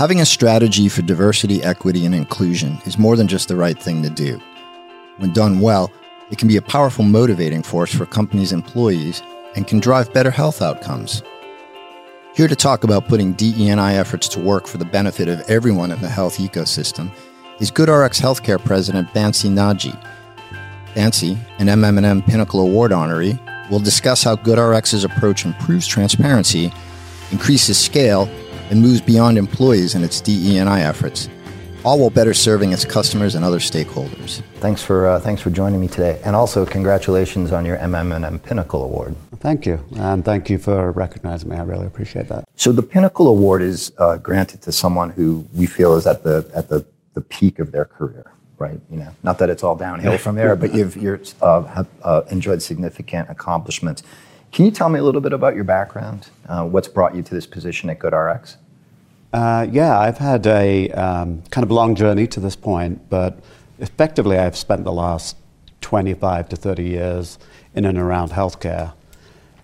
Having a strategy for diversity, equity, and inclusion is more than just the right thing to do. When done well, it can be a powerful motivating force for companies' employees and can drive better health outcomes. Here to talk about putting DEI efforts to work for the benefit of everyone in the health ecosystem is GoodRx Healthcare President Bansi Nagji. Bansi, an MM&M Pinnacle Award honoree, will discuss how GoodRx's approach improves transparency, increases scale, and moves beyond employees in its DE&I efforts, all while better serving its customers and other stakeholders. Thanks for uh, thanks for joining me today, and also congratulations on your MM&M Pinnacle Award. Thank you, and thank you for recognizing me. I really appreciate that. So the Pinnacle Award is uh, granted to someone who we feel is at the at the, the peak of their career, right? You know, not that it's all downhill from there, but you've you're, uh, have uh, enjoyed significant accomplishments. Can you tell me a little bit about your background? Uh, what's brought you to this position at GoodRx? Uh, yeah, I've had a um, kind of long journey to this point, but effectively, I've spent the last 25 to 30 years in and around healthcare.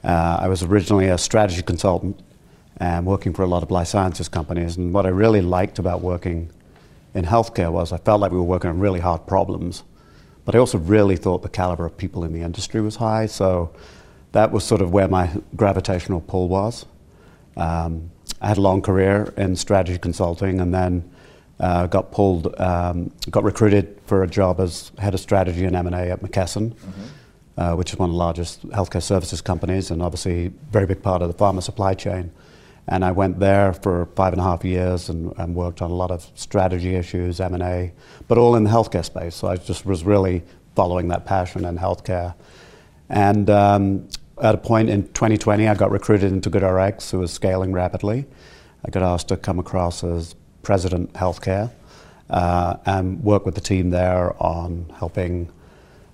Uh, I was originally a strategy consultant and working for a lot of life sciences companies. And what I really liked about working in healthcare was I felt like we were working on really hard problems, but I also really thought the caliber of people in the industry was high. So that was sort of where my gravitational pull was. Um, I had a long career in strategy consulting and then uh, got pulled, um, got recruited for a job as head of strategy and M&A at McKesson, mm-hmm. uh, which is one of the largest healthcare services companies and obviously a very big part of the pharma supply chain. And I went there for five and a half years and, and worked on a lot of strategy issues, M&A, but all in the healthcare space. So I just was really following that passion in healthcare. And um, at a point in 2020, I got recruited into GoodRx, who was scaling rapidly. I got asked to come across as president healthcare uh, and work with the team there on helping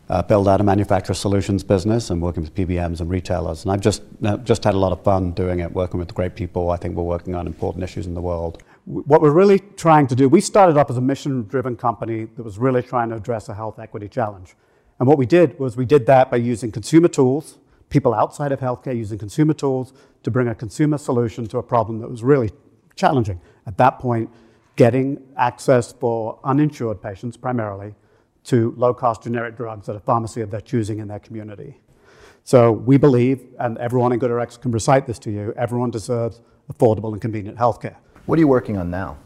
uh, build out a manufacturer solutions business and working with PBMs and retailers. And I've just uh, just had a lot of fun doing it, working with great people. I think we're working on important issues in the world. What we're really trying to do, we started up as a mission-driven company that was really trying to address a health equity challenge. And what we did was we did that by using consumer tools people outside of healthcare using consumer tools to bring a consumer solution to a problem that was really challenging. At that point, getting access for uninsured patients primarily to low cost generic drugs at a pharmacy of their choosing in their community. So we believe, and everyone in GoodRx can recite this to you, everyone deserves affordable and convenient healthcare. What are you working on now?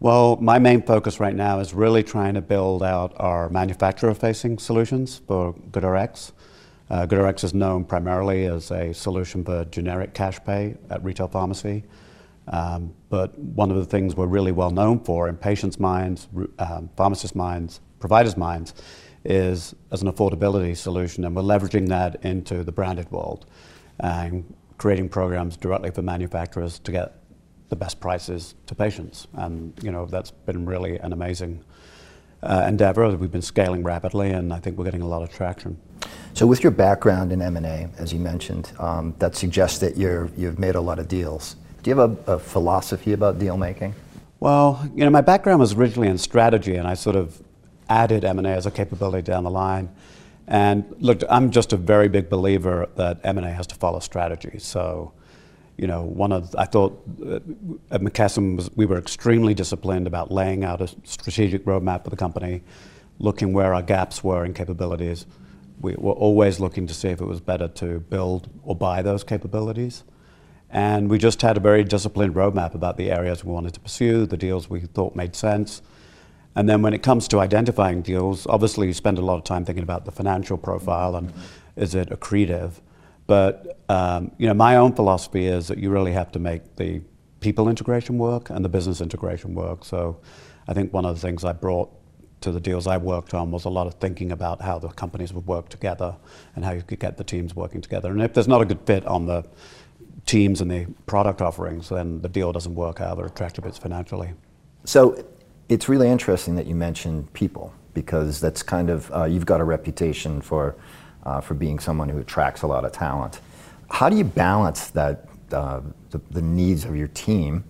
Well, my main focus right now is really trying to build out our manufacturer facing solutions for GoodRx. Uh, GoodRx is known primarily as a solution for generic cash pay at retail pharmacy. Um, but one of the things we're really well known for in patients' minds, um, pharmacists' minds, providers' minds, is as an affordability solution, and we're leveraging that into the branded world and creating programs directly for manufacturers to get the best prices to patients. And you know that's been really an amazing uh, endeavor. We've been scaling rapidly, and I think we're getting a lot of traction. So, with your background in M&A, as you mentioned, um, that suggests that you're, you've made a lot of deals. Do you have a, a philosophy about deal making? Well, you know, my background was originally in strategy, and I sort of added M&A as a capability down the line. And look, I'm just a very big believer that M&A has to follow strategy. So, you know, one of I thought uh, at McKesson was, we were extremely disciplined about laying out a strategic roadmap for the company, looking where our gaps were in capabilities we were always looking to see if it was better to build or buy those capabilities. And we just had a very disciplined roadmap about the areas we wanted to pursue, the deals we thought made sense. And then when it comes to identifying deals, obviously you spend a lot of time thinking about the financial profile and is it accretive. But um, you know, my own philosophy is that you really have to make the people integration work and the business integration work. So I think one of the things I brought to the deals I worked on was a lot of thinking about how the companies would work together and how you could get the teams working together. And if there's not a good fit on the teams and the product offerings, then the deal doesn't work out or attractive it's financially. So it's really interesting that you mentioned people because that's kind of uh, you've got a reputation for uh, for being someone who attracts a lot of talent. How do you balance that uh, the, the needs of your team?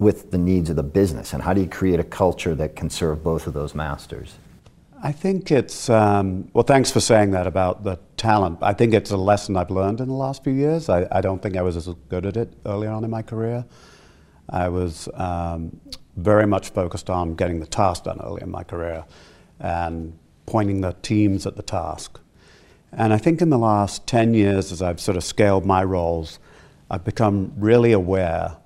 with the needs of the business? And how do you create a culture that can serve both of those masters? I think it's, um, well, thanks for saying that about the talent. I think it's a lesson I've learned in the last few years. I, I don't think I was as good at it earlier on in my career. I was um, very much focused on getting the task done early in my career and pointing the teams at the task. And I think in the last 10 years, as I've sort of scaled my roles, I've become really aware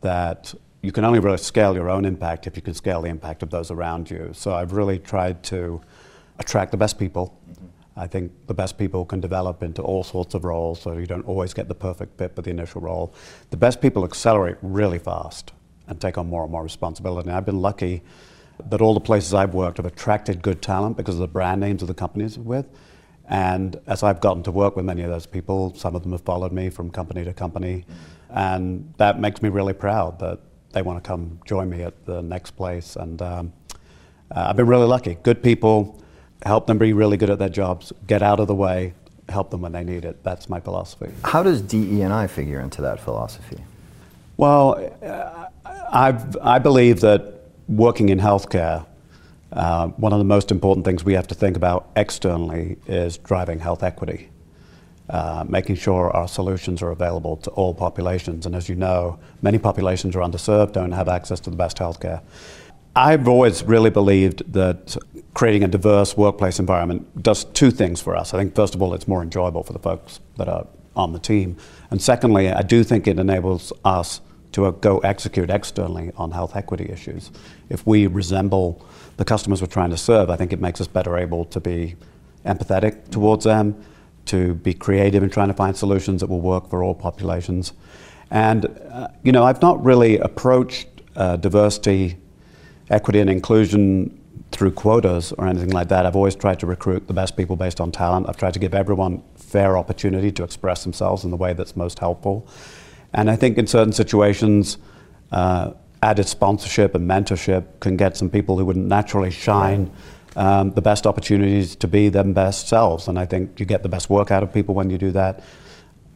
that you can only really scale your own impact if you can scale the impact of those around you. So I've really tried to attract the best people. Mm-hmm. I think the best people can develop into all sorts of roles, so you don't always get the perfect fit for the initial role. The best people accelerate really fast and take on more and more responsibility. And I've been lucky that all the places I've worked have attracted good talent because of the brand names of the companies with. And as I've gotten to work with many of those people, some of them have followed me from company to company. And that makes me really proud that they want to come join me at the next place. And um, uh, I've been really lucky. Good people, help them be really good at their jobs, get out of the way, help them when they need it. That's my philosophy. How does DE&I figure into that philosophy? Well, I, I believe that working in healthcare, uh, one of the most important things we have to think about externally is driving health equity, uh, making sure our solutions are available to all populations. And as you know, many populations are underserved, don't have access to the best healthcare. I've always really believed that creating a diverse workplace environment does two things for us. I think, first of all, it's more enjoyable for the folks that are on the team. And secondly, I do think it enables us to go execute externally on health equity issues. If we resemble the customers we're trying to serve, I think it makes us better able to be empathetic towards them, to be creative in trying to find solutions that will work for all populations. And, uh, you know, I've not really approached uh, diversity, equity, and inclusion through quotas or anything like that. I've always tried to recruit the best people based on talent. I've tried to give everyone fair opportunity to express themselves in the way that's most helpful. And I think in certain situations, uh, added sponsorship and mentorship can get some people who wouldn't naturally shine um, the best opportunities to be their best selves. And I think you get the best work out of people when you do that.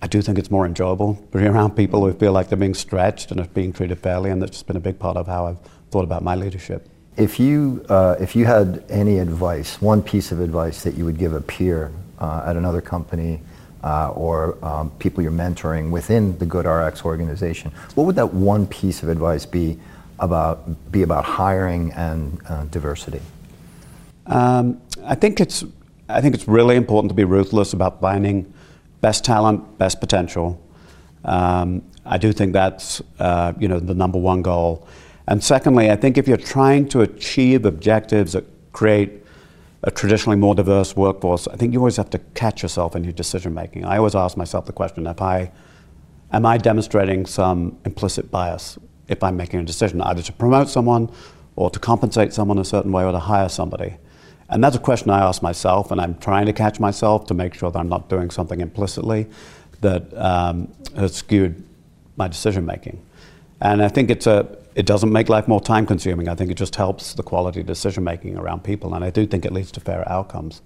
I do think it's more enjoyable being around people who feel like they're being stretched and are being treated fairly, and that's just been a big part of how I've thought about my leadership. If you, uh, if you had any advice, one piece of advice that you would give a peer uh, at another company uh, or um, people you're mentoring within the GoodRx organization, what would that one piece of advice be about be about hiring and uh, diversity? Um, I think it's I think it's really important to be ruthless about finding best talent, best potential. Um, I do think that's uh, you know the number one goal. And secondly, I think if you're trying to achieve objectives that create a traditionally more diverse workforce, I think you always have to catch yourself in your decision making. I always ask myself the question: If I am I demonstrating some implicit bias if I'm making a decision, either to promote someone or to compensate someone a certain way or to hire somebody? And that's a question I ask myself, and I'm trying to catch myself to make sure that I'm not doing something implicitly that um, has skewed my decision making. And I think it's a it doesn't make life more time consuming. I think it just helps the quality of decision making around people, and I do think it leads to fairer outcomes.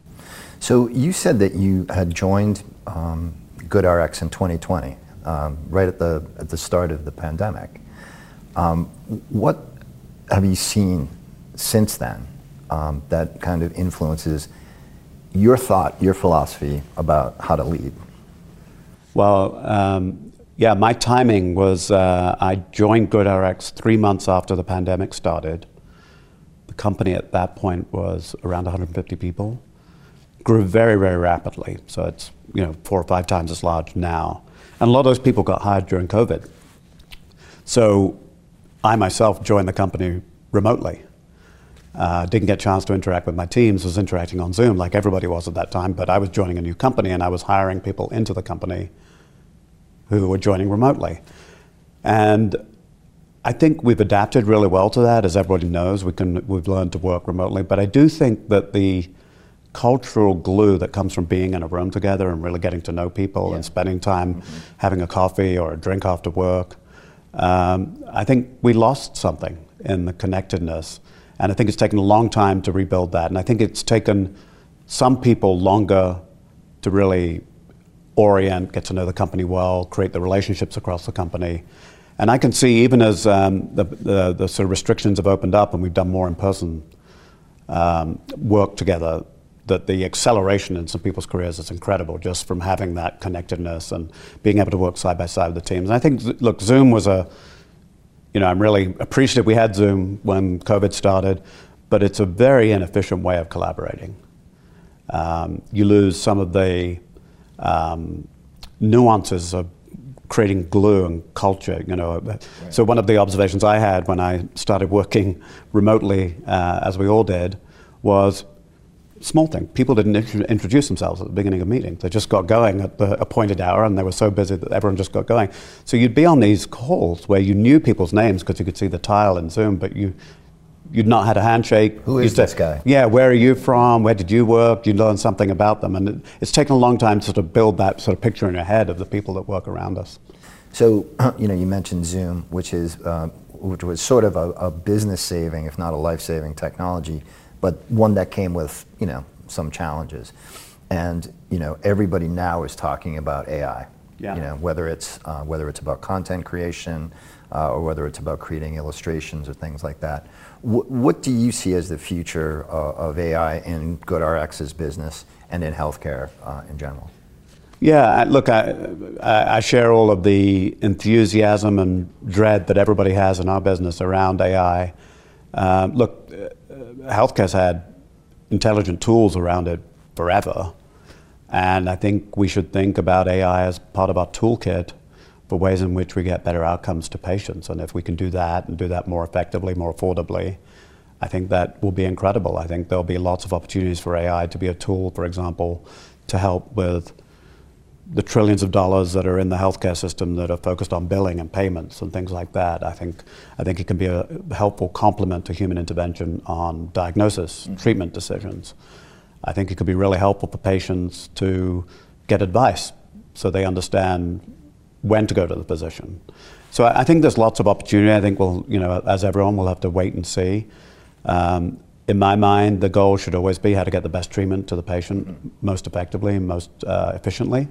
So you said that you had joined um, GoodRx in 2020, um, right at the at the start of the pandemic. Um, what have you seen since then um, that kind of influences your thought, your philosophy about how to lead? Well, um, yeah, my timing was uh, I joined GoodRx three months after the pandemic started. The company at that point was around 150 people. Grew very, very rapidly. So it's you know four or five times as large now. And a lot of those people got hired during COVID. So I myself joined the company remotely. Uh, didn't get a chance to interact with my teams, was interacting on Zoom like everybody was at that time, but I was joining a new company and I was hiring people into the company who are joining remotely. And I think we've adapted really well to that. As everybody knows, we can, we've learned to work remotely. But I do think that the cultural glue that comes from being in a room together and really getting to know people yeah. and spending time mm-hmm. having a coffee or a drink after work, um, I think we lost something in the connectedness. And I think it's taken a long time to rebuild that. And I think it's taken some people longer to really orient, get to know the company well, create the relationships across the company. And I can see even as um, the, the, the, sort of restrictions have opened up and we've done more in person um, work together, that the acceleration in some people's careers is incredible just from having that connectedness and being able to work side by side with the teams. And I think, look, Zoom was a, you know, I'm really appreciative we had Zoom when COVID started, but it's a very inefficient way of collaborating. Um, you lose some of the um, nuances of creating glue and culture. You know, right. so one of the observations I had when I started working remotely, uh, as we all did, was small thing. People didn't introduce themselves at the beginning of meetings. They just got going at the appointed hour, and they were so busy that everyone just got going. So you'd be on these calls where you knew people's names because you could see the tile in Zoom, but you you'd not had a handshake. Who is this guy? Yeah, where are you from? Where did you work? You learn something about them, and it, it's taken a long time to sort of build that sort of picture in your head of the people that work around us. So, you know, you mentioned Zoom, which is uh, which was sort of a, a business saving, if not a life saving technology, but one that came with you know some challenges, and you know everybody now is talking about AI. Yeah. You know whether it's uh, whether it's about content creation uh, or whether it's about creating illustrations or things like that. W- what do you see as the future uh, of AI in GoodRx's business and in healthcare uh, in general? Yeah, look, I, I, share all of the enthusiasm and dread that everybody has in our business around AI. Um, look, uh, healthcare's had intelligent tools around it forever, and I think we should think about AI as part of our toolkit for ways in which we get better outcomes to patients. And if we can do that and do that more effectively, more affordably, I think that will be incredible. I think there'll be lots of opportunities for AI to be a tool, for example, to help with the trillions of dollars that are in the healthcare system that are focused on billing and payments and things like that. I think I think it can be a helpful complement to human intervention on diagnosis, mm-hmm. treatment decisions. I think it could be really helpful for patients to get advice so they understand when to go to the physician. So I think there's lots of opportunity. I think we'll, you know, as everyone, we'll have to wait and see. Um, in my mind, the goal should always be how to get the best treatment to the patient mm-hmm. most effectively and most uh, efficiently.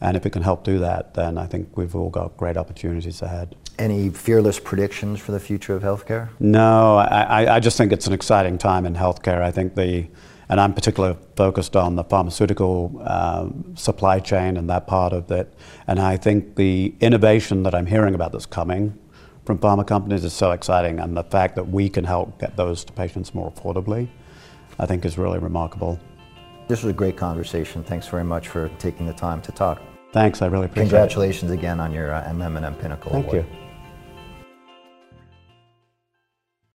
And if it can help do that, then I think we've all got great opportunities ahead. Any fearless predictions for the future of healthcare? No, I, I just think it's an exciting time in healthcare. I think the and I'm particularly focused on the pharmaceutical um, supply chain and that part of it. And I think the innovation that I'm hearing about that's coming from pharma companies is so exciting, and the fact that we can help get those to patients more affordably, I think is really remarkable. This was a great conversation. Thanks very much for taking the time to talk. Thanks, I really appreciate Congratulations it. Congratulations again on your uh, MM&M Pinnacle Thank Award. you.